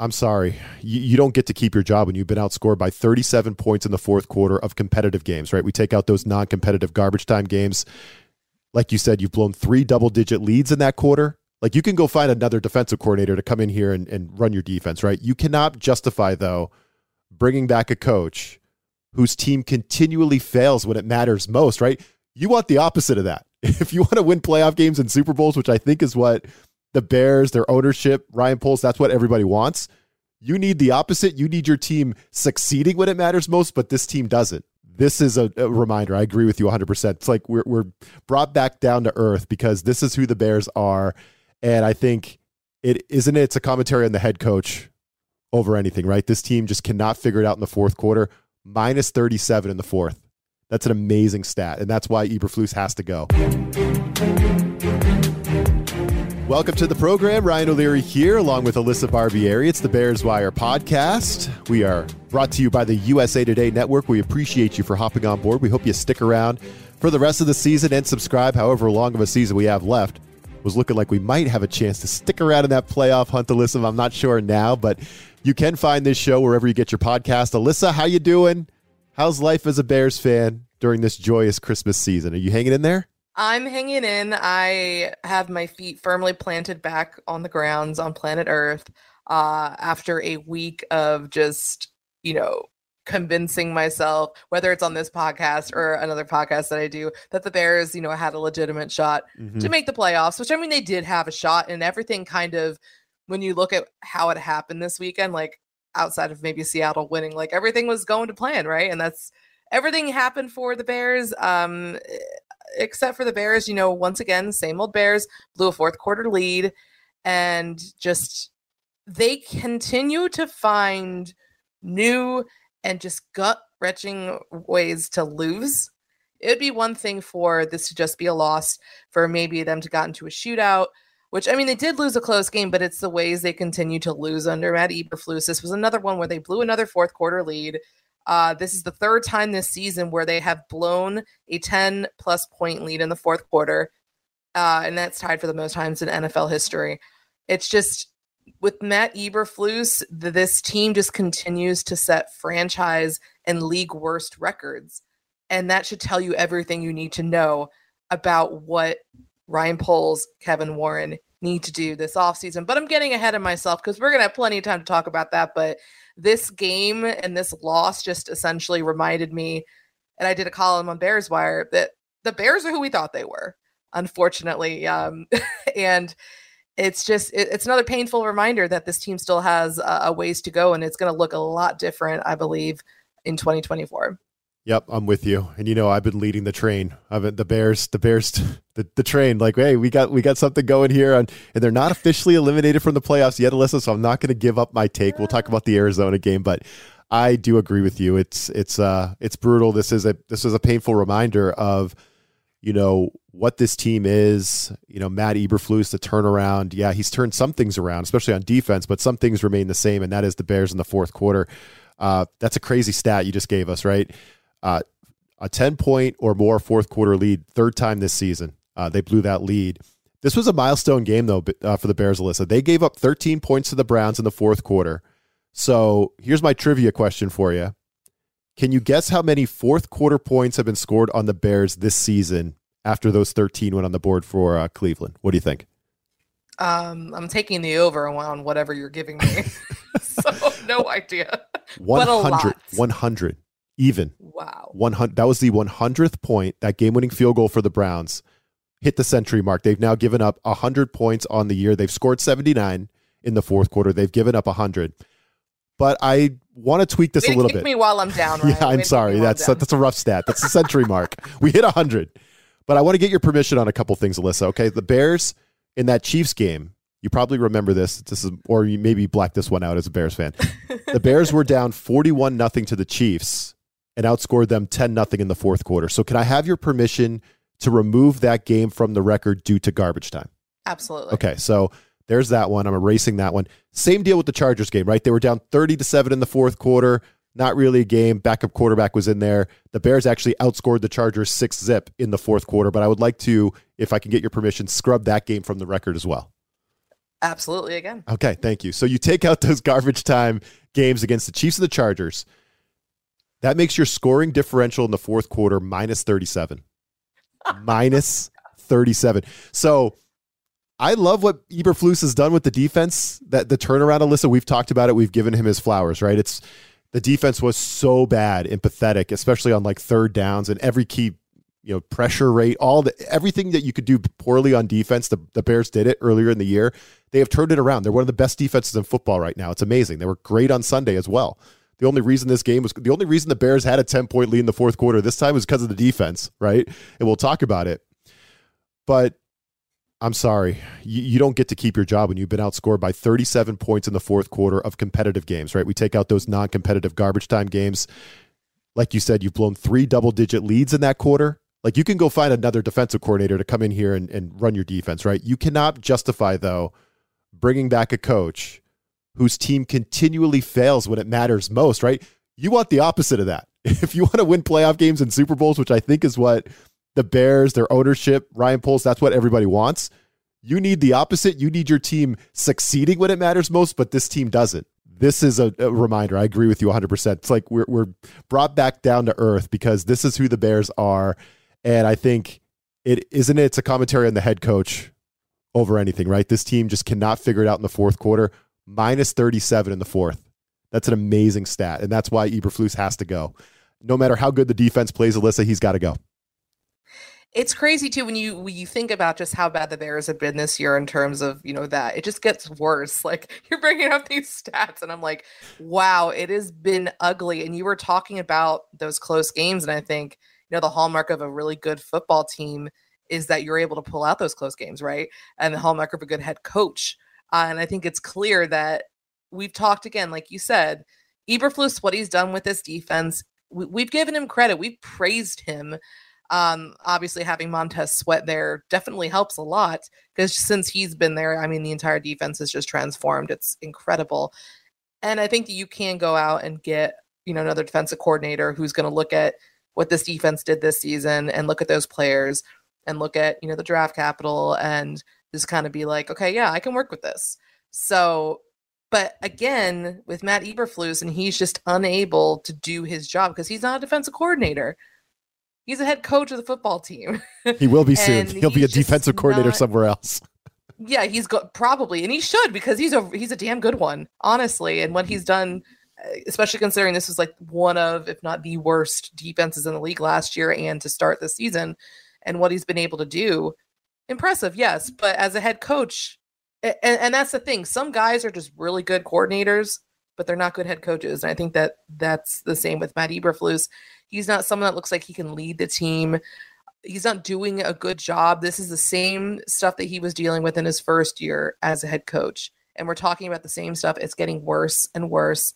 I'm sorry. You, you, don't get to keep your job when you've been outscored by 37 points in the fourth quarter of competitive games, right? We take out those non competitive garbage time games. Like you said, you've blown three double digit leads in that quarter. Like you can go find another defensive coordinator to come in here and, and run your defense, right? You cannot justify, though, bringing back a coach whose team continually fails when it matters most, right? You want the opposite of that. If you want to win playoff games and Super Bowls, which I think is what the Bears, their ownership, Ryan Poles, that's what everybody wants. You need the opposite. You need your team succeeding when it matters most, but this team doesn't. This is a, a reminder. I agree with you 100%. It's like we're, we're brought back down to earth because this is who the Bears are. And I think it isn't it, it's a commentary on the head coach over anything, right? This team just cannot figure it out in the fourth quarter. Minus 37 in the fourth. That's an amazing stat. And that's why Eberflus has to go. Welcome to the program. Ryan O'Leary here, along with Alyssa Barbieri. It's the Bears Wire podcast. We are brought to you by the USA Today Network. We appreciate you for hopping on board. We hope you stick around for the rest of the season and subscribe, however long of a season we have left. It was looking like we might have a chance to stick around in that playoff hunt, Alyssa. I'm not sure now, but you can find this show wherever you get your podcast. Alyssa, how you doing? How's life as a Bears fan during this joyous Christmas season? Are you hanging in there? I'm hanging in. I have my feet firmly planted back on the grounds on planet Earth uh, after a week of just, you know, convincing myself, whether it's on this podcast or another podcast that I do, that the Bears, you know, had a legitimate shot mm-hmm. to make the playoffs, which I mean, they did have a shot, and everything kind of, when you look at how it happened this weekend, like outside of maybe Seattle winning, like everything was going to plan, right? And that's everything happened for the Bears. Um, except for the Bears, you know, once again, same old Bears blew a fourth quarter lead and just they continue to find new and just gut wrenching ways to lose. It'd be one thing for this to just be a loss, for maybe them to got into a shootout, which I mean, they did lose a close game, but it's the ways they continue to lose under Matt Eberflus. This was another one where they blew another fourth quarter lead. Uh, this is the third time this season where they have blown a 10 plus point lead in the fourth quarter. Uh, and that's tied for the most times in NFL history. It's just with Matt Eberflus, this team just continues to set franchise and league worst records. And that should tell you everything you need to know about what Ryan Poles, Kevin Warren need to do this offseason. But I'm getting ahead of myself because we're going to have plenty of time to talk about that. But this game and this loss just essentially reminded me, and I did a column on Bears Wire that the Bears are who we thought they were, unfortunately. Um, and it's just it, it's another painful reminder that this team still has a, a ways to go, and it's going to look a lot different, I believe, in 2024. Yep, I'm with you. And you know, I've been leading the train. I've been the Bears, the Bears, the, the train. Like, hey, we got we got something going here, and, and they're not officially eliminated from the playoffs yet, Alyssa. So I'm not going to give up my take. We'll talk about the Arizona game, but I do agree with you. It's it's uh it's brutal. This is a this is a painful reminder of you know what this team is. You know, Matt Eberflus, the turnaround. Yeah, he's turned some things around, especially on defense, but some things remain the same, and that is the Bears in the fourth quarter. Uh, that's a crazy stat you just gave us, right? Uh, a 10 point or more fourth quarter lead, third time this season. Uh, they blew that lead. This was a milestone game, though, uh, for the Bears, Alyssa. They gave up 13 points to the Browns in the fourth quarter. So here's my trivia question for you. Can you guess how many fourth quarter points have been scored on the Bears this season after those 13 went on the board for uh, Cleveland? What do you think? Um, I'm taking the over on whatever you're giving me. so no idea. 100. 100 even. Wow. 100 that was the 100th point, that game-winning field goal for the Browns hit the century mark. They've now given up 100 points on the year. They've scored 79 in the fourth quarter. They've given up 100. But I want to tweak this Way a little bit. me while I'm down. yeah, I'm sorry. That's a, that's a rough stat. That's the century mark. We hit 100. But I want to get your permission on a couple things, Alyssa. Okay, the Bears in that Chiefs game. You probably remember this. This is, or you maybe black this one out as a Bears fan. the Bears were down 41 nothing to the Chiefs and outscored them 10 nothing in the fourth quarter. So can I have your permission to remove that game from the record due to garbage time? Absolutely. Okay, so there's that one. I'm erasing that one. Same deal with the Chargers game, right? They were down 30 to 7 in the fourth quarter. Not really a game. Backup quarterback was in there. The Bears actually outscored the Chargers 6 zip in the fourth quarter, but I would like to, if I can get your permission, scrub that game from the record as well. Absolutely again. Okay, thank you. So you take out those garbage time games against the Chiefs and the Chargers. That makes your scoring differential in the fourth quarter minus 37. minus 37. So I love what Eberflus has done with the defense. That the turnaround, Alyssa, we've talked about it. We've given him his flowers, right? It's the defense was so bad and pathetic, especially on like third downs and every key, you know, pressure rate, all the everything that you could do poorly on defense. The, the Bears did it earlier in the year. They have turned it around. They're one of the best defenses in football right now. It's amazing. They were great on Sunday as well. The only reason this game was the only reason the Bears had a 10 point lead in the fourth quarter this time was because of the defense, right? And we'll talk about it. But I'm sorry, you, you, don't get to keep your job when you've been outscored by 37 points in the fourth quarter of competitive games, right? We take out those non competitive garbage time games. Like you said, you've blown three double digit leads in that quarter. Like you can go find another defensive coordinator to come in here and, and run your defense, right? You cannot justify, though, bringing back a coach whose team continually fails when it matters most, right? You want the opposite of that. If you want to win playoff games and Super Bowls, which I think is what the Bears, their ownership, Ryan Poles, that's what everybody wants. You need the opposite. You need your team succeeding when it matters most, but this team doesn't. This is a, a reminder. I agree with you 100%. It's like we're, we're brought back down to earth because this is who the Bears are. And I think it isn't it, it's a commentary on the head coach over anything, right? This team just cannot figure it out in the fourth quarter. Minus 37 in the fourth. That's an amazing stat. And that's why Eberflus has to go. No matter how good the defense plays, Alyssa, he's got to go it's crazy too when you when you think about just how bad the Bears have been this year in terms of you know that it just gets worse. Like you're bringing up these stats, and I'm like, wow, it has been ugly. And you were talking about those close games, and I think you know the hallmark of a really good football team is that you're able to pull out those close games, right? And the hallmark of a good head coach. Uh, and I think it's clear that we've talked again, like you said, Eberflus, what he's done with this defense, we, we've given him credit. We've praised him um, obviously, having Montez Sweat there definitely helps a lot because since he's been there, I mean, the entire defense has just transformed. It's incredible. And I think that you can go out and get, you know, another defensive coordinator who's going to look at what this defense did this season and look at those players and look at, you know, the draft capital and just kind of be like, okay, yeah, I can work with this. So, but again, with Matt Eberflus, and he's just unable to do his job because he's not a defensive coordinator he's a head coach of the football team. He will be soon. He'll be a defensive coordinator not, somewhere else. Yeah, he's got probably, and he should because he's a he's a damn good one, honestly. And what he's done, uh, especially considering this was like one of, if not the worst defenses in the league last year, and to start the season, and what he's been able to do, impressive, yes. But as a head coach, and, and that's the thing, some guys are just really good coordinators, but they're not good head coaches. And I think that that's the same with Matt Eberflus He's not someone that looks like he can lead the team. He's not doing a good job. This is the same stuff that he was dealing with in his first year as a head coach. And we're talking about the same stuff. It's getting worse and worse.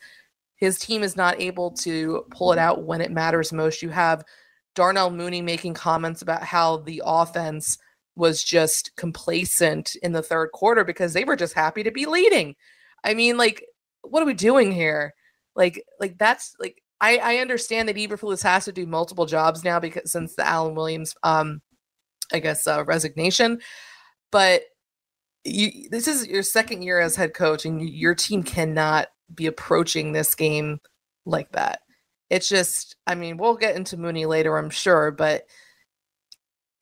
His team is not able to pull it out when it matters most. You have Darnell Mooney making comments about how the offense was just complacent in the third quarter because they were just happy to be leading. I mean, like, what are we doing here? Like, like that's like I, I understand that Eberflus has to do multiple jobs now because since the Alan Williams, um, I guess, uh, resignation. But you, this is your second year as head coach, and your team cannot be approaching this game like that. It's just, I mean, we'll get into Mooney later, I'm sure, but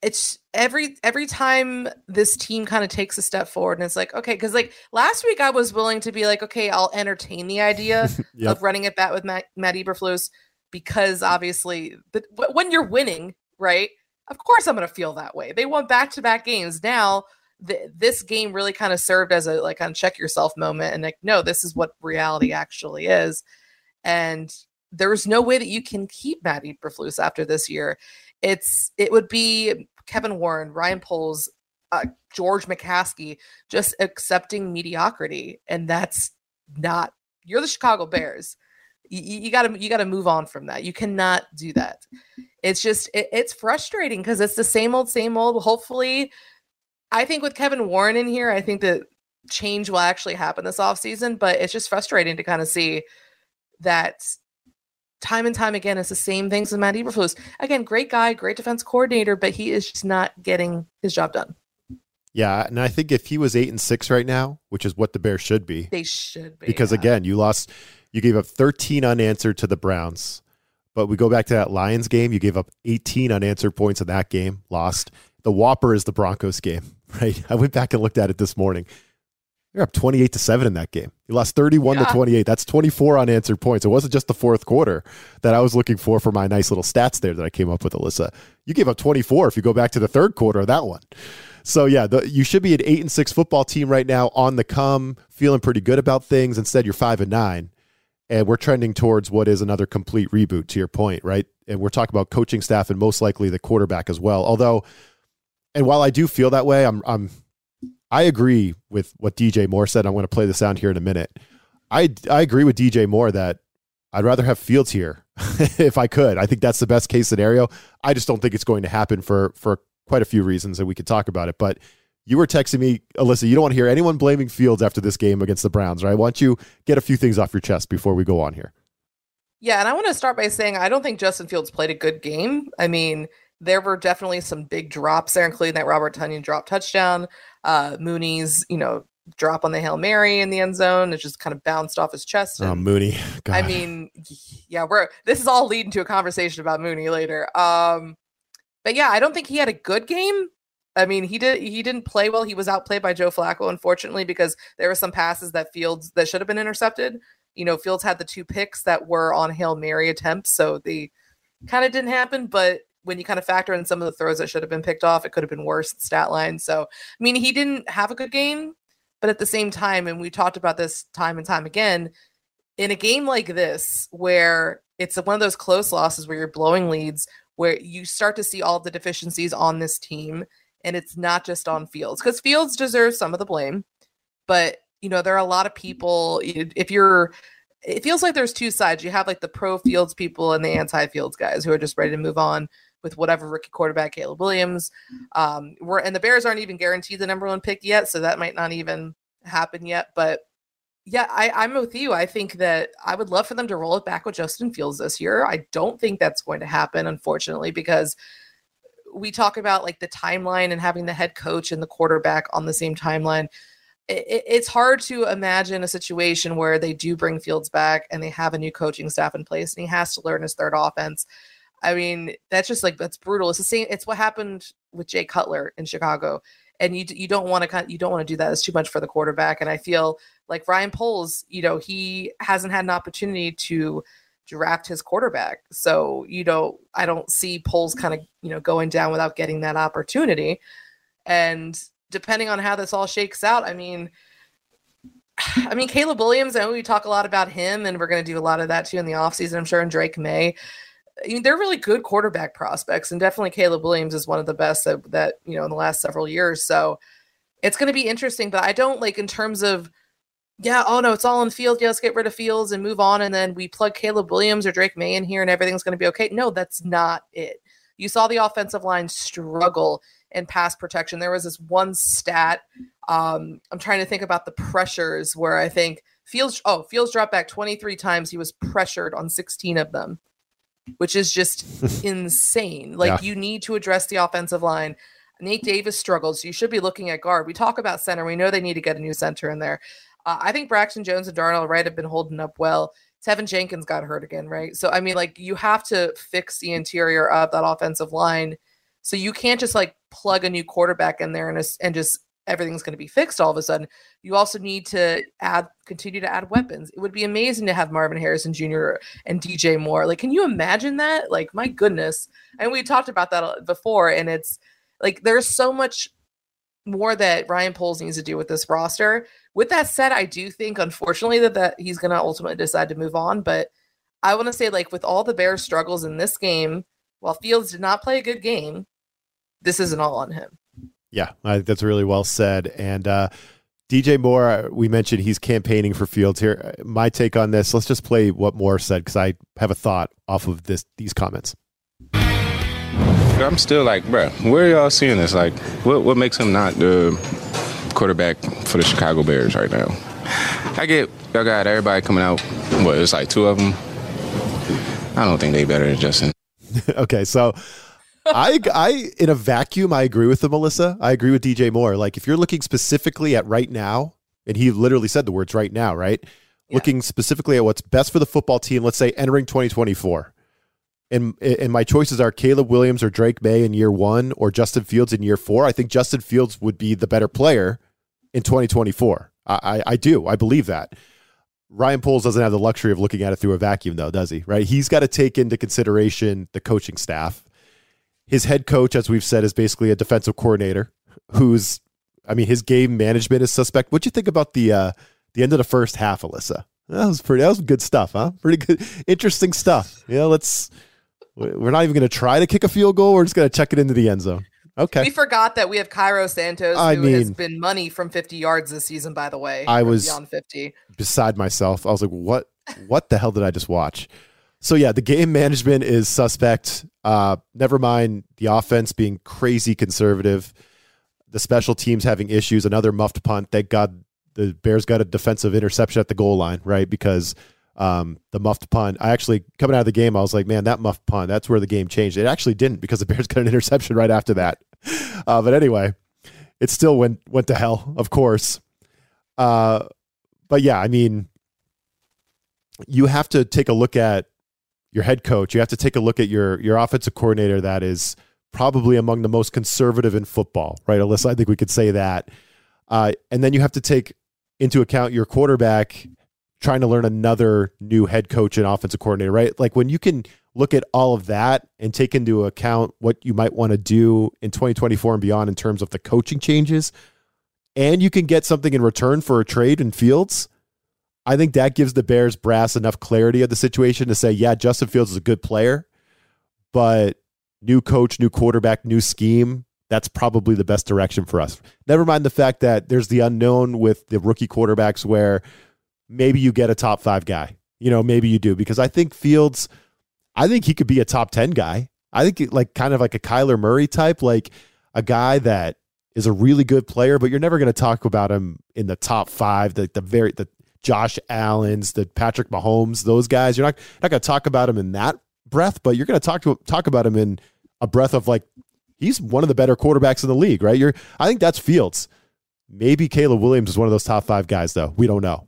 it's every every time this team kind of takes a step forward and it's like okay because like last week i was willing to be like okay i'll entertain the idea yep. of running it back with matt, matt eberflus because obviously but when you're winning right of course i'm going to feel that way they won back-to-back games now th- this game really kind of served as a like on check yourself moment and like no this is what reality actually is and there's no way that you can keep Matt Eberflus after this year. It's it would be Kevin Warren, Ryan Poles, uh, George McCaskey just accepting mediocrity, and that's not. You're the Chicago Bears. You, gotta you gotta move on from that. You cannot do that. It's just it, it's frustrating because it's the same old same old. Hopefully, I think with Kevin Warren in here, I think that change will actually happen this offseason, but it's just frustrating to kind of see that time and time again, it's the same things with Matt Eberflus. Again, great guy, great defense coordinator, but he is just not getting his job done. Yeah, and I think if he was eight and six right now, which is what the Bears should be, they should be. Because yeah. again, you lost, you gave up 13 unanswered to the Browns, but we go back to that Lions game, you gave up 18 unanswered points in that game, lost. The Whopper is the Broncos game, right? I went back and looked at it this morning. You're up 28 to 7 in that game. You lost 31 yeah. to 28. That's 24 unanswered points. It wasn't just the fourth quarter that I was looking for for my nice little stats there that I came up with, Alyssa. You gave up 24 if you go back to the third quarter of that one. So yeah, the, you should be an 8 and 6 football team right now on the come, feeling pretty good about things. Instead, you're 5 and 9. And we're trending towards what is another complete reboot to your point, right? And we're talking about coaching staff and most likely the quarterback as well. Although and while I do feel that way, I'm I'm I agree with what DJ Moore said. I'm going to play the sound here in a minute. I, I agree with DJ Moore that I'd rather have Fields here if I could. I think that's the best case scenario. I just don't think it's going to happen for for quite a few reasons, and we could talk about it. But you were texting me, Alyssa. You don't want to hear anyone blaming Fields after this game against the Browns, right? Why don't you get a few things off your chest before we go on here? Yeah, and I want to start by saying I don't think Justin Fields played a good game. I mean, there were definitely some big drops there, including that Robert Tonyan drop touchdown uh, Mooney's, you know, drop on the Hail Mary in the end zone. It just kind of bounced off his chest. Oh, and, oh, Mooney. God. I mean, yeah, we're this is all leading to a conversation about Mooney later. Um, but yeah, I don't think he had a good game. I mean, he did he didn't play well. He was outplayed by Joe Flacco, unfortunately, because there were some passes that Fields that should have been intercepted. You know, Fields had the two picks that were on Hail Mary attempts, so they kind of didn't happen. But when you kind of factor in some of the throws that should have been picked off, it could have been worse stat line. So, I mean, he didn't have a good game, but at the same time, and we talked about this time and time again, in a game like this, where it's one of those close losses where you're blowing leads, where you start to see all the deficiencies on this team, and it's not just on Fields, because Fields deserves some of the blame, but you know, there are a lot of people, if you're it feels like there's two sides. You have like the pro Fields people and the anti Fields guys who are just ready to move on with whatever rookie quarterback Caleb Williams. Um, we're and the Bears aren't even guaranteed the number one pick yet, so that might not even happen yet. But yeah, I, I'm with you. I think that I would love for them to roll it back with Justin Fields this year. I don't think that's going to happen, unfortunately, because we talk about like the timeline and having the head coach and the quarterback on the same timeline. It, it's hard to imagine a situation where they do bring Fields back and they have a new coaching staff in place and he has to learn his third offense I mean, that's just like that's brutal. It's the same. It's what happened with Jay Cutler in Chicago, and you you don't want to you don't want to do that. It's too much for the quarterback. And I feel like Ryan Poles, you know, he hasn't had an opportunity to draft his quarterback. So you know, I don't see Poles kind of you know going down without getting that opportunity. And depending on how this all shakes out, I mean. I mean, Caleb Williams, I know we talk a lot about him, and we're going to do a lot of that too in the offseason, I'm sure, and Drake Maye. I mean, they're really good quarterback prospects, and definitely Caleb Williams is one of the best that, that you know in the last several years. So it's going to be interesting, but I don't like in terms of yeah, oh no, it's all in field. Yeah, let's get rid of Fields and move on, and then we plug Caleb Williams or Drake Maye in here, and everything's going to be okay. No, that's not it. You saw the offensive line struggle in pass protection. There was this one stat. Um, I'm trying to think about the pressures where I think Fields. Oh, Fields dropped back 23 times. He was pressured on 16 of them which is just insane. Like yeah. you need to address the offensive line. Nate Davis struggles. You should be looking at guard. We talk about center. We know they need to get a new center in there. Uh, I think Braxton Jones and Darnell Wright have been holding up well. Teven Jenkins got hurt again, right? So I mean, like you have to fix the interior of that offensive line. So you can't just like plug a new quarterback in there and, and just everything's going to be fixed all of a sudden. You also need to add, continue to add weapons. It would be amazing to have Marvin Harrison Jr. and DJ Moore. Like, can you imagine that? Like, my goodness. And we talked about that uh, before, and it's like there's so much more that Ryan Poles needs to do with this roster. With that said, I do think, unfortunately, that, that he's going to ultimately decide to move on. But I want to say, like, with all the Bears' struggles in this game, while Fields did not play a good game, this isn't all on him. Yeah, I think that's really well said. And uh, DJ Moore, we mentioned he's campaigning for Fields here. My take on this, let's just play what Moore said because I have a thought off of this these comments. I'm still like, bro, where are y'all seeing this? Like, what what makes him not the quarterback for the Chicago Bears right now? I get y'all got everybody coming out. What it's like two of them. I don't think they better than Justin. okay, so I, I, in a vacuum, I agree with the Melissa. I agree with DJ Moore. Like, if you're looking specifically at right now, and he literally said the words right now, right? Yeah. Looking specifically at what's best for the football team, let's say entering 2024. And, and my choices are Caleb Williams or Drake Maye in year one or Justin Fields in year four. I think Justin Fields would be the better player in 2024. I, I, I do. I believe that. Ryan Poles doesn't have the luxury of looking at it through a vacuum, though, does he? Right? He's got to take into consideration the coaching staff. His head coach, as we've said, is basically a defensive coordinator who's, I mean, his game management is suspect. What'd you think about the uh, the end of the first half, Alyssa? That was pretty. That was good stuff, huh? Pretty good, interesting stuff. Yeah, let's. We're not even going to try to kick a field goal. We're just going to check it into the end zone. Okay. We forgot that we have Cairo Santos, I who mean, has been money from 50 yards this season. By the way, I was beyond 50. Beside myself, I was like, "What? What the hell did I just watch?" So yeah, the game management is suspect. Uh, never mind the offense being crazy conservative. The special teams having issues. Another muffed punt. Thank God the Bears got a defensive interception at the goal line, right? Because um, the muffed punt. I actually coming out of the game, I was like, man, that muffed punt. That's where the game changed. It actually didn't because the Bears got an interception right after that. Uh, but anyway, it still went went to hell, of course. Uh, but yeah, I mean, you have to take a look at your head coach. You have to take a look at your your offensive coordinator. That is probably among the most conservative in football, right, Alyssa? I think we could say that. Uh, and then you have to take into account your quarterback trying to learn another new head coach and offensive coordinator, right? Like when you can look at all of that and take into account what you might want to do in 2024 and beyond in terms of the coaching changes, and you can get something in return for a trade in Fields, I think that gives the Bears brass enough clarity of the situation to say, yeah, Justin Fields is a good player, but new coach, new quarterback, new scheme, that's probably the best direction for us. Never mind the fact that there's the unknown with the rookie quarterbacks where maybe you get a top five guy. You know, maybe you do because I think Fields, I think he could be a top 10 guy. I think like kind of like a Kyler Murray type, like a guy that is a really good player, but you're never going to talk about him in the top five, the, the very, the Josh Allen's, the Patrick Mahomes, those guys. You're not, not going to talk about him in that breath, but you're going to talk to talk about him in a breath of like, he's one of the better quarterbacks in the league, right? You're, I think that's Fields. Maybe Caleb Williams is one of those top five guys, though. We don't know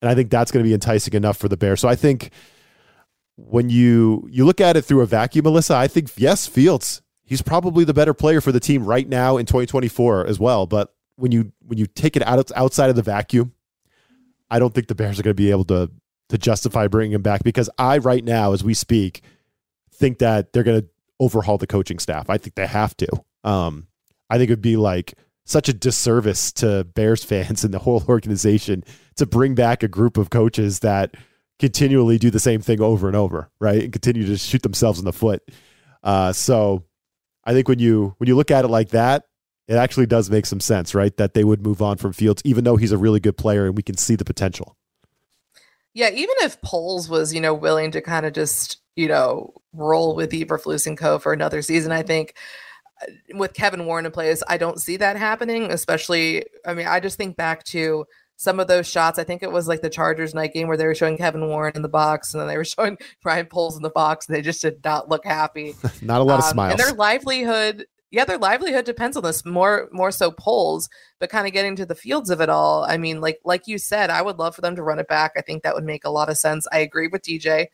and I think that's going to be enticing enough for the Bears. So I think when you you look at it through a vacuum, Melissa, I think yes, Fields he's probably the better player for the team right now in 2024 as well. But when you when you take it out outside of the vacuum, I don't think the Bears are going to be able to to justify bringing him back because I right now, as we speak, think that they're going to overhaul the coaching staff. I think they have to. Um, I think it would be like such a disservice to Bears fans and the whole organization to bring back a group of coaches that continually do the same thing over and over, right? And continue to shoot themselves in the foot. Uh, so I think when you when you look at it like that, it actually does make some sense, right? That they would move on from Fields, even though he's a really good player and we can see the potential. Yeah, even if Poles was, you know, willing to kind of just, you know, roll with Eberflus and Co. for another season, I think with Kevin Warren in place, I don't see that happening. Especially, I mean, I just think back to some of those shots. I think it was like the Chargers night game where they were showing Kevin Warren in the box, and then they were showing Ryan Poles in the box, and they just did not look happy. not a lot um, of smiles. And their livelihood, yeah, their livelihood depends on this more more so Poles, but kind of getting to the fields of it all. I mean, like like you said, I would love for them to run it back. I think that would make a lot of sense. I agree with DJ.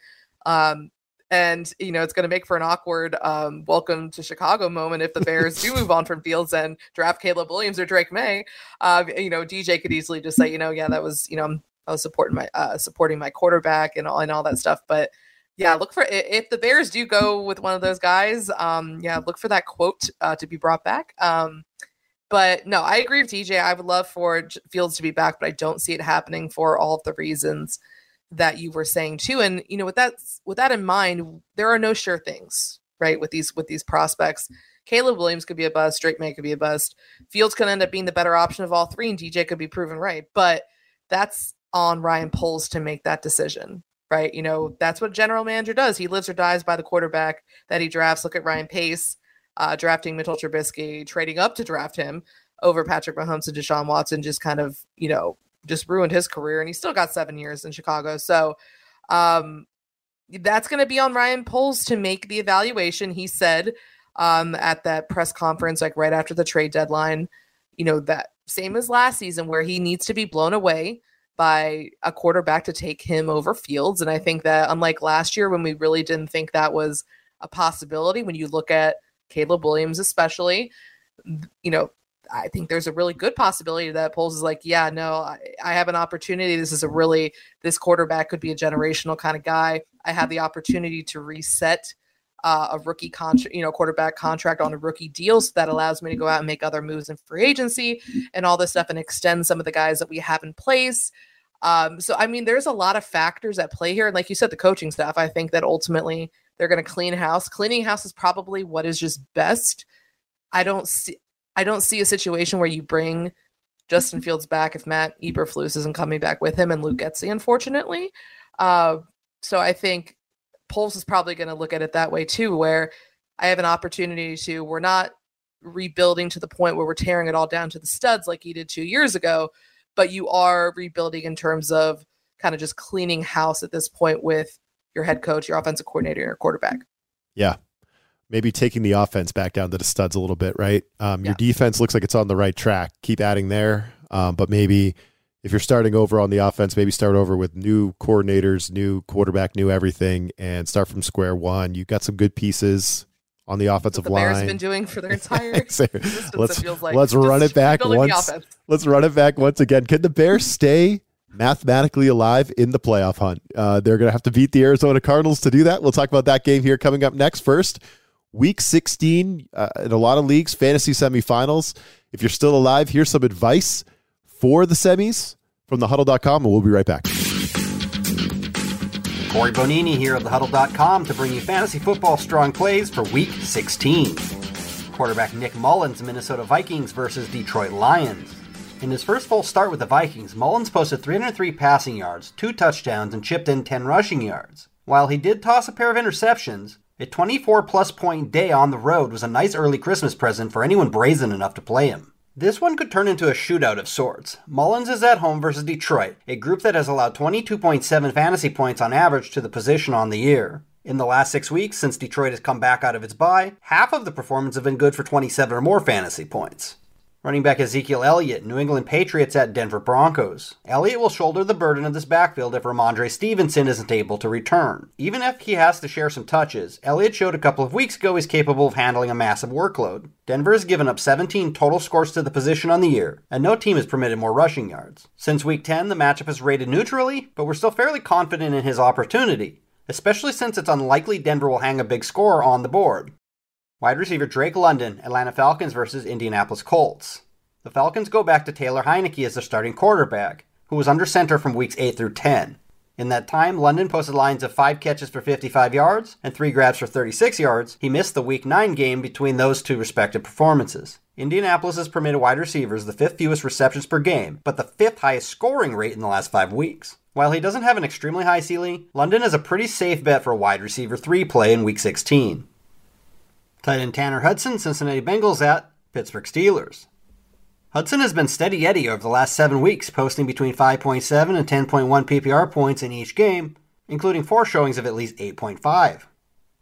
Um, and you know it's going to make for an awkward um, welcome to Chicago moment if the Bears do move on from Fields and draft Caleb Williams or Drake Maye. Uh, you know, DJ could easily just say, you know, yeah, that was you know I was supporting my uh, supporting my quarterback and all and all that stuff. But yeah, look for if the Bears do go with one of those guys. Um, yeah, look for that quote uh, to be brought back. Um, but no, I agree with DJ. I would love for Fields to be back, but I don't see it happening for all of the reasons that you were saying too and you know with that with that in mind there are no sure things right with these with these prospects caleb williams could be a bust drake Maye could be a bust fields could end up being the better option of all three and dj could be proven right but that's on ryan poles to make that decision right you know that's what general manager does he lives or dies by the quarterback that he drafts look at ryan pace uh, drafting mitchell trubisky trading up to draft him over patrick mahomes and deshaun watson just kind of you know just ruined his career and he still got seven years in Chicago. So um, that's going to be on Ryan Poles to make the evaluation. He said um, at that press conference, like right after the trade deadline. You know, that same as last season where he needs to be blown away by a quarterback to take him over Fields. And I think that unlike last year when we really didn't think that was a possibility, when you look at Caleb Williams, especially, you know, I think there's a really good possibility that Poles is like, yeah, no, I, I, have an opportunity. This is a really, this quarterback could be a generational kind of guy. I have the opportunity to reset uh, a rookie contract, you know, quarterback contract on a rookie deal. So that allows me to go out and make other moves in free agency and all this stuff and extend some of the guys that we have in place. Um, so, I mean, there's a lot of factors at play here. And like you said, the coaching staff, I think that ultimately they're going to clean house. Cleaning house is probably what is just best. I don't see, I don't see a situation where you bring Justin Fields back if Matt Eberflus isn't coming back with him and Luke Getsy, unfortunately. Uh, so I think Poles is probably going to look at it that way too, where I have an opportunity to, we're not rebuilding to the point where we're tearing it all down to the studs like he did two years ago, but you are rebuilding in terms of kind of just cleaning house at this point with your head coach, your offensive coordinator, your quarterback. Yeah. Maybe taking the offense back down to the studs a little bit, right? Um, your yeah. defense looks like it's on the right track. Keep adding there. Um, but maybe if you're starting over on the offense, maybe start over with new coordinators, new quarterback, new everything, and start from square one. You got some good pieces on the offensive the line. Bears been doing for their entire let's like. let's run it back once. Let's run it back once again. Can the Bears stay mathematically alive in the playoff hunt? Uh, they're going to have to beat the Arizona Cardinals to do that. We'll talk about that game here coming up next. First, Week 16 uh, in a lot of leagues, fantasy semifinals. If you're still alive, here's some advice for the semis from thehuddle.com, and we'll be right back. Corey Bonini here of thehuddle.com to bring you fantasy football strong plays for week 16. Quarterback Nick Mullens, Minnesota Vikings versus Detroit Lions. In his first full start with the Vikings, Mullins posted 303 passing yards, two touchdowns, and chipped in 10 rushing yards. While he did toss a pair of interceptions, a 24 plus point day on the road was a nice early Christmas present for anyone brazen enough to play him. This one could turn into a shootout of sorts. Mullens is at home versus Detroit, a group that has allowed 22.7 fantasy points on average to the position on the year. In the last six weeks, since Detroit has come back out of its bye, half of the performance have been good for 27 or more fantasy points. Running back Ezekiel Elliott, New England Patriots at Denver Broncos. Elliott will shoulder the burden of this backfield if Rhamondre Stevenson isn't able to return. Even if he has to share some touches, Elliott showed a couple of weeks ago he's capable of handling a massive workload. Denver has given up 17 total scores to the position on the year, and no team has permitted more rushing yards. Since week 10, the matchup is rated neutrally, but we're still fairly confident in his opportunity, especially since it's unlikely Denver will hang a big score on the board. Wide receiver Drake London, Atlanta Falcons versus Indianapolis Colts. The Falcons go back to Taylor Heinicke as their starting quarterback, who was under center from weeks 8 through 10. In that time, London posted lines of 5 catches for 55 yards and 3 grabs for 36 yards. He missed the week 9 game between those two respective performances. Indianapolis has permitted wide receivers the fifth fewest receptions per game, but the fifth highest scoring rate in the last five weeks. While he doesn't have an extremely high ceiling, London is a pretty safe bet for a wide receiver 3 play in week 16. Tight end Tanner Hudson, Cincinnati Bengals at Pittsburgh Steelers. Hudson has been steady Eddie over the last seven weeks, posting between 5.7 and 10.1 PPR points in each game, including four showings of at least 8.5.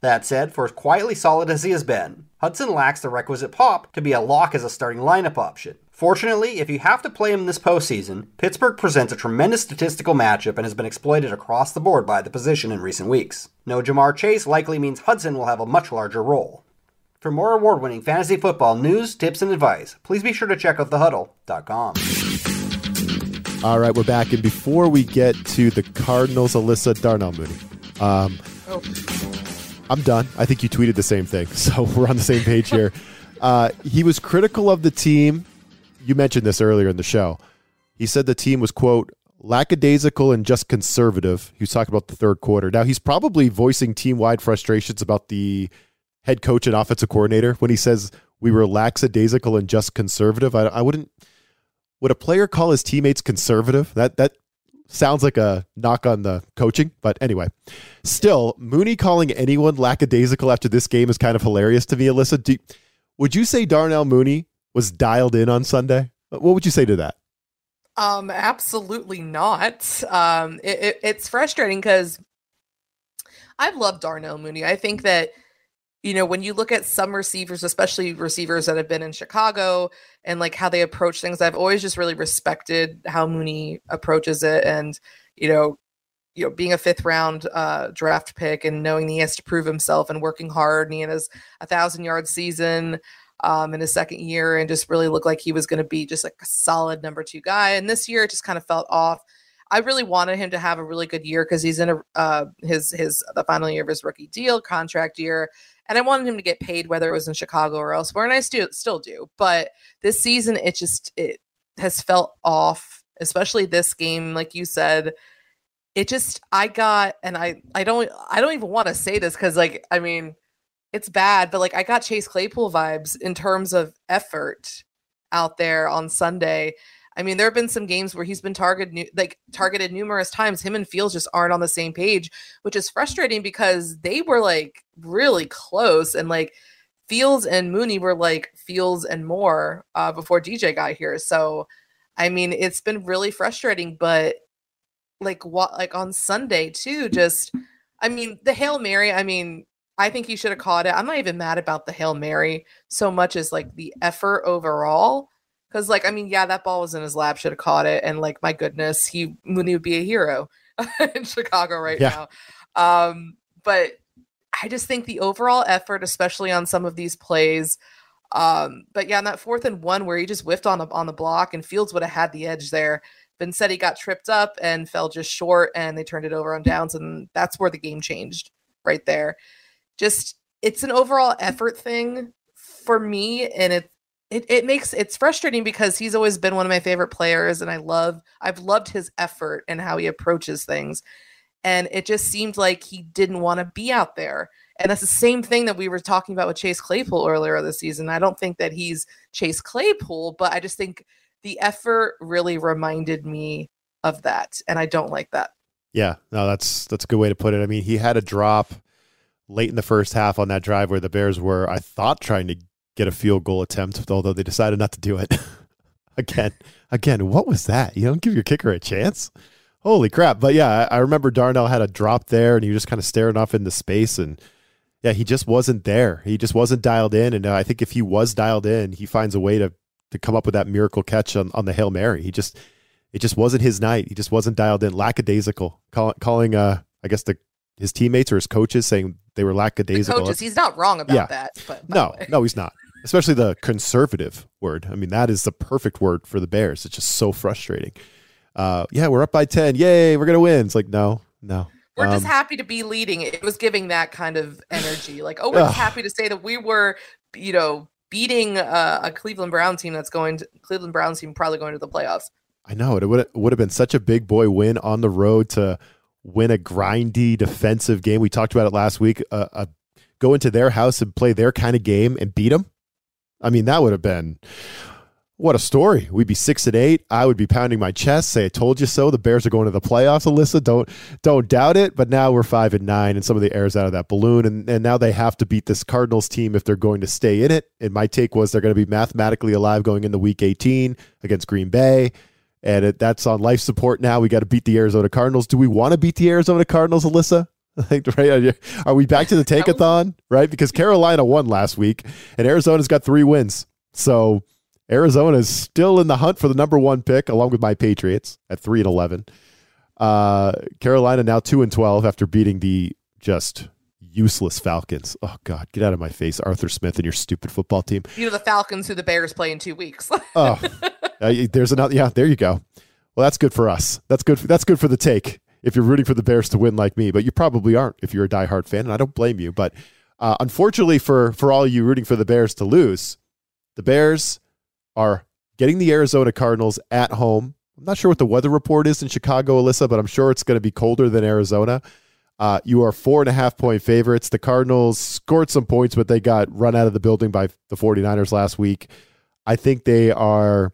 That said, for as quietly solid as he has been, Hudson lacks the requisite pop to be a lock as a starting lineup option. Fortunately, if you have to play him this postseason, Pittsburgh presents a tremendous statistical matchup and has been exploited across the board by the position in recent weeks. No Ja'Marr Chase likely means Hudson will have a much larger role. For more award winning fantasy football news, tips, and advice, please be sure to check out thehuddle.com. All right, we're back. And before we get to the Cardinals, Alyssa Darnell Mooney, um, oh. I'm done. I think you tweeted the same thing. So we're on the same page here. Uh, he was critical of the team. You mentioned this earlier in the show. He said the team was, quote, lackadaisical and just conservative. He was talking about the third quarter. Now, he's probably voicing team wide frustrations about the head coach and offensive coordinator when he says we were lackadaisical and just conservative. I, I wouldn't. Would a player call his teammates conservative? That that sounds like a knock on the coaching. But anyway, still, Mooney calling anyone lackadaisical after this game is kind of hilarious to me. Alyssa, do, would you say Darnell Mooney was dialed in on Sunday? What would you say to that? Um, absolutely not. Um, it, it, it's frustrating because I've loved Darnell Mooney. I think that you know, when you look at some receivers, especially receivers that have been in Chicago and like how they approach things, I've always just really respected how Mooney approaches it. And, you know, you know, being a fifth round uh, draft pick and knowing he has to prove himself and working hard, and he has a thousand yard season um, in his second year, and just really looked like he was going to be just like a solid number two guy. And this year, it just kind of felt off. I really wanted him to have a really good year because he's in a uh, his his the final year of his rookie deal, contract year, and I wanted him to get paid whether it was in Chicago or elsewhere, and I still still do. But this season, it just it has felt off, especially this game, like you said. It just I got and I I don't I don't even want to say this because like I mean it's bad, but like I got Chase Claypool vibes in terms of effort out there on Sunday. I mean, there have been some games where he's been targeted like targeted numerous times. Him and Fields just aren't on the same page, which is frustrating because they were like really close and like Fields and Mooney were like Fields and more uh, before DJ got here. So, I mean, it's been really frustrating. But like what, like on Sunday too, just I mean, the hail mary. I mean, I think he should have caught it. I'm not even mad about the hail mary so much as like the effort overall because, like, I mean, yeah, that ball was in his lap, should have caught it. And, like, my goodness, he Mooney would be a hero in Chicago right yeah. now. Um, but I just think the overall effort, especially on some of these plays, um, but yeah, on that fourth and one where he just whiffed on the on the block and Fields would have had the edge there. Vincetti got tripped up and fell just short, and they turned it over on downs, and that's where the game changed right there. Just it's an overall effort thing for me, and it it, it makes it's frustrating because he's always been one of my favorite players and I love I've loved his effort and how he approaches things. And it just seemed like he didn't want to be out there. And that's the same thing that we were talking about with Chase Claypool earlier this season. I don't think that he's Chase Claypool, but I just think the effort really reminded me of that. And I don't like that. Yeah, no, that's that's a good way to put it. I mean, he had a drop late in the first half on that drive where the Bears were, I thought, trying to get a field goal attempt, although they decided not to do it. again, again, what was that? You don't give your kicker a chance? Holy crap. But yeah, I, I remember Darnell had a drop there and he was just kind of staring off into space and yeah, he just wasn't there. He just wasn't dialed in. And uh, I think if he was dialed in, he finds a way to to come up with that miracle catch on, on the Hail Mary. He just it just wasn't his night. He just wasn't dialed in. Lackadaisical. Call, calling uh I guess the his teammates or his coaches saying they were lackadaisical. The coaches, he's not wrong about yeah. that. But no, no, he's not especially the conservative word. I mean, that is the perfect word for the Bears. It's just so frustrating. Uh, yeah, we're up by 10. Yay, we're going to win. It's like, no, no. We're um, just happy to be leading. It was giving that kind of energy. Like, oh, we're uh, happy to say that we were, you know, beating uh, a Cleveland Brown team that's going to Cleveland Browns team probably going to the playoffs. I know it would would have been such a big boy win on the road to win a grindy defensive game. We talked about it last week. Uh, uh, go into their house and play their kind of game and beat them. I mean, that would have been what a story. We'd be six and eight. I would be pounding my chest, say I told you so. The Bears are going to the playoffs, Alyssa. Don't don't doubt it. But now we're five and nine, and some of the air's out of that balloon. And and now they have to beat this Cardinals team if they're going to stay in it. And my take was they're going to be mathematically alive going into week 18 against Green Bay. And it, that's on life support now. We got to beat the Arizona Cardinals. Do we want to beat the Arizona Cardinals, Alyssa? Like, right? Are we back to the tankathon? Right? Because Carolina won last week and Arizona's got three wins. So Arizona is still in the hunt for the number one pick, along with my Patriots at three and eleven. Uh, Carolina now two and twelve after beating the just useless Falcons. Oh God, get out of my face, Arthur Smith and your stupid football team. You know the Falcons, who the Bears play in two weeks. oh, uh, there's another. Yeah, there you go. Well, that's good for us. That's good. For, that's good for the take if you're rooting for the Bears to win like me, but you probably aren't if you're a diehard fan, and I don't blame you. But uh, unfortunately for for all you rooting for the Bears to lose, the Bears are getting the Arizona Cardinals at home. I'm not sure what the weather report is in Chicago, Alyssa, but I'm sure it's going to be colder than Arizona. Uh, you are four and a half point favorites. The Cardinals scored some points, but they got run out of the building by the 49ers last week. I think they are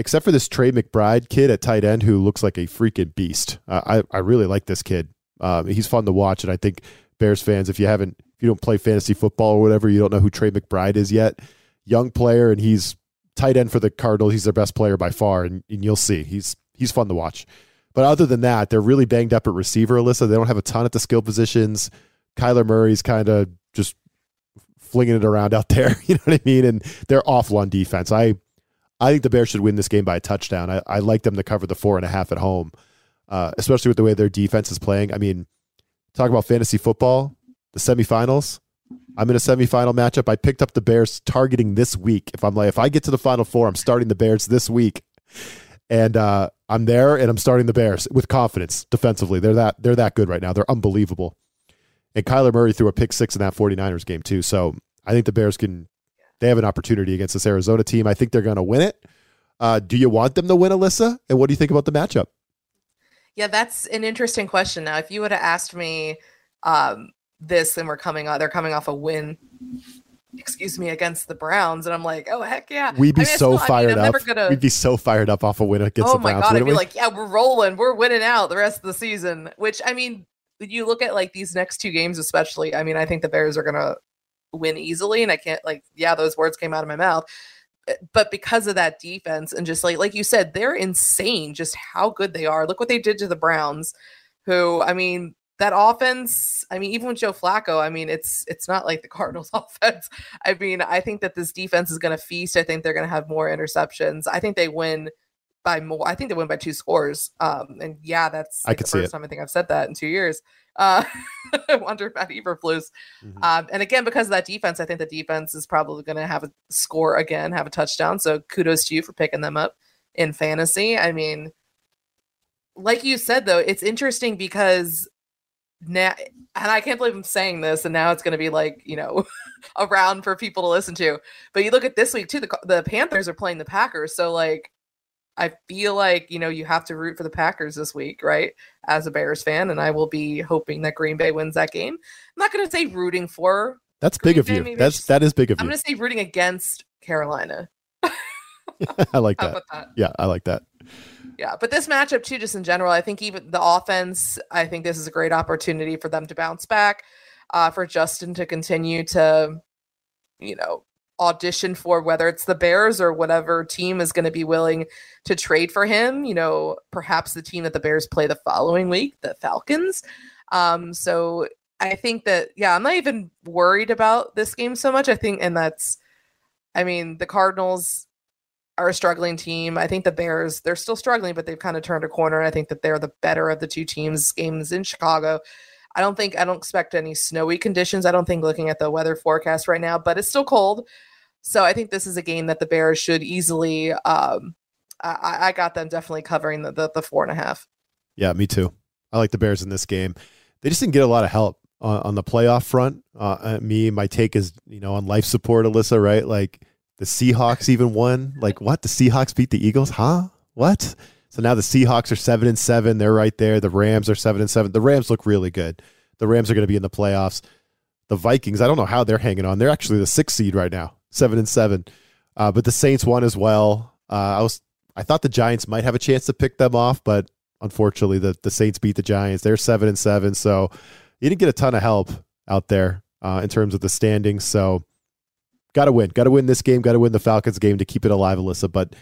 except for this Trey McBride kid at tight end who looks like a freaking beast. Uh, I I really like this kid. Um, he's fun to watch, and I think Bears fans, if you haven't, if you don't play fantasy football or whatever, you don't know who Trey McBride is yet. Young player, and he's tight end for the Cardinals. He's their best player by far, and, and you'll see he's he's fun to watch. But other than that, they're really banged up at receiver, Alyssa. They don't have a ton at the skill positions. Kyler Murray's kind of just flinging it around out there. You know what I mean? And they're awful on defense. I I think the Bears should win this game by a touchdown. I, I like them to cover the four and a half at home, uh, especially with the way their defense is playing. I mean, talk about fantasy football, the semifinals. I'm in a semifinal matchup. I picked up the Bears targeting this week. If I'm like, if I get to the final four, I'm starting the Bears this week, and uh, I'm there, and I'm starting the Bears with confidence defensively. They're that they're that good right now. They're unbelievable. And Kyler Murray threw a pick six in that 49ers game too. So I think the Bears can they have an opportunity against this Arizona team. I think they're going to win it. Uh, do you want them to win, Alyssa? And what do you think about the matchup? Yeah, that's an interesting question. Now, if you would have asked me um, this, and we're coming on, they're coming off a win. Excuse me, against the Browns, and I'm like, oh heck yeah! We'd be I mean, so still, fired I mean, up. Gonna... We'd be so fired up off a win against oh the Browns. Oh my god! I'd be we? like, yeah, we're rolling, we're winning out the rest of the season. Which I mean, you look at like these next two games, especially. I mean, I think the Bears are gonna win easily. And I can't like, yeah, those words came out of my mouth. Eh, but because of that defense and just like like you said, they're insane just how good they are. Look what they did to the Browns, who I mean, that offense, I mean, even with Joe Flacco, I mean, it's it's not like the Cardinals offense. I mean, I think that this defense is going to feast. I think they're going to have more interceptions. I think they win by more. I think they win by two scores. Um, and yeah, that's like I could the first it. time I think I've said that in two years. Uh, I wonder if Matt Eberflus. Mm-hmm. Um, and again, because of that defense, I think the defense is probably going to have a score again, have a touchdown. So kudos to you for picking them up in fantasy. I mean, like you said though, it's interesting because now, and I can't believe I'm saying this, and now it's going to be like you know around for people to listen to. But you look at this week too. The the Panthers are playing the Packers, so like I feel like, you know, you have to root for the Packers this week, right? As a Bears fan, and I will be hoping that Green Bay wins that game. I'm not going to say rooting for. That's Green big of Bay, you. That's just, that is big of I'm you. I'm going to say rooting against Carolina. I like that. that. Yeah, I like that. Yeah, but this matchup too, just in general, I think even the offense, I think this is a great opportunity for them to bounce back, uh, for Justin to continue to, you know, audition for whether it's the Bears or whatever team is going to be willing to trade for him. You know, perhaps the team that the Bears play the following week, the Falcons. Um, so I think that yeah, I'm not even worried about this game so much. I think, and that's, I mean, the Cardinals are a struggling team. I think the Bears they're still struggling, but they've kind of turned a corner. I think that they're the better of the two teams. Games in Chicago. I don't think I don't expect any snowy conditions. I don't think looking at the weather forecast right now, but it's still cold. So I think this is a game that the Bears should easily. Um, I, I got them definitely covering the, the, the four and a half. Yeah, me too. I like the Bears in this game. They just didn't get a lot of help on, on the playoff front. Uh, uh, me, my take is you know on life support, Alyssa. Right, like the Seahawks even won. Like what? The Seahawks beat the Eagles? Huh? What? So now the Seahawks are seven and seven. They're right there. The Rams are seven and seven. The Rams look really good. The Rams are going to be in the playoffs. The Vikings, I don't know how they're hanging on. They're actually the sixth seed right now seven and seven. Uh, but the Saints won as well. Uh, I was I thought the Giants might have a chance to pick them off, but unfortunately the the Saints beat the Giants. They're seven and seven, so you didn't get a ton of help out there uh, in terms of the standings. So got to win, got to win this game, got to win the Falcons game to keep it alive, Alyssa. But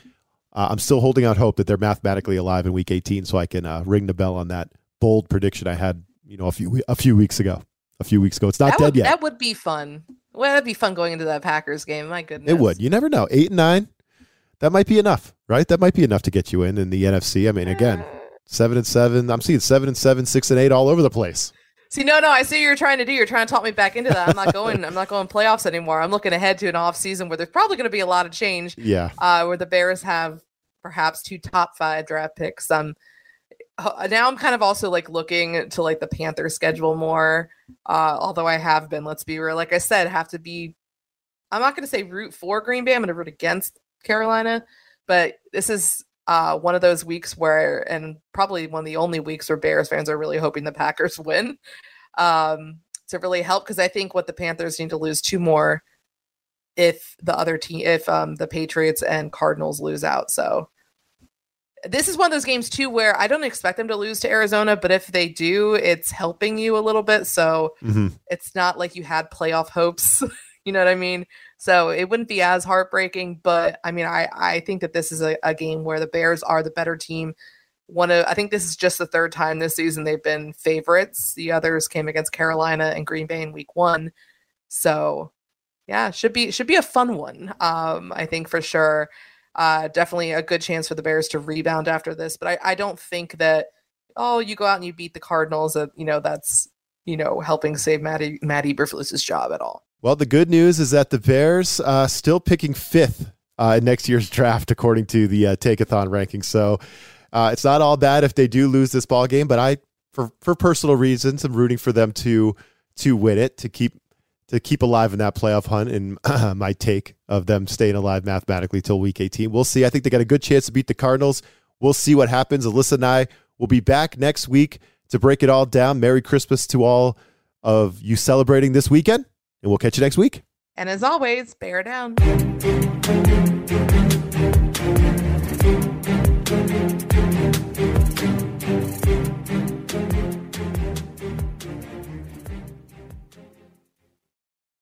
uh, I'm still holding out hope that they're mathematically alive in Week 18, so I can uh, ring the bell on that bold prediction I had, you know, a few a few weeks ago. A few weeks ago, it's not that dead would, yet. That would be fun. Well, that'd be fun going into that Packers game. My goodness. It would. You never know. Eight and nine, that might be enough, right? That might be enough to get you in in the NFC. I mean, again, seven and seven. I'm seeing seven and seven, six and eight all over the place. See, no, no, I see what you're trying to do. You're trying to talk me back into that. I'm not going. I'm not going playoffs anymore. I'm looking ahead to an off season where there's probably going to be a lot of change. Yeah. Uh, where the Bears have perhaps two top five draft picks. Um, now I'm kind of also like looking to like the Panther schedule more. Uh, although I have been, let's be real, like I said, have to be. I'm not going to say root for Green Bay. I'm going to root against Carolina, but this is uh, one of those weeks where, and probably one of the only weeks where Bears fans are really hoping the Packers win um, to really help. Because I think what the Panthers need to lose two more if the other team, if um, the Patriots and Cardinals lose out. So this is one of those games too where I don't expect them to lose to Arizona, but if they do, it's helping you a little bit. So mm-hmm. it's not like you had playoff hopes. you know what I mean? So it wouldn't be as heartbreaking, but I mean, I I think that this is a, a game where the Bears are the better team. One of I think this is just the third time this season they've been favorites. The others came against Carolina and Green Bay in Week One. So Yeah, should be should be a fun one. Um, I think for sure. Uh, definitely a good chance for the Bears to rebound after this, but I, I don't think that oh you go out and you beat the Cardinals that you know that's you know helping save Matty Matt Eberflus's job at all. Well, the good news is that the Bears uh, still picking fifth uh, in next year's draft according to the uh, Tankathon ranking. So uh, it's not all bad if they do lose this ball game, but I for for personal reasons I'm rooting for them to to win it to keep to keep alive in that playoff hunt and my take of them staying alive mathematically till week 18. We'll see. I think they got a good chance to beat the Cardinals. We'll see what happens. Alyssa and I will be back next week to break it all down. Merry Christmas to all of you celebrating this weekend, and we'll catch you next week. And as always, bear down.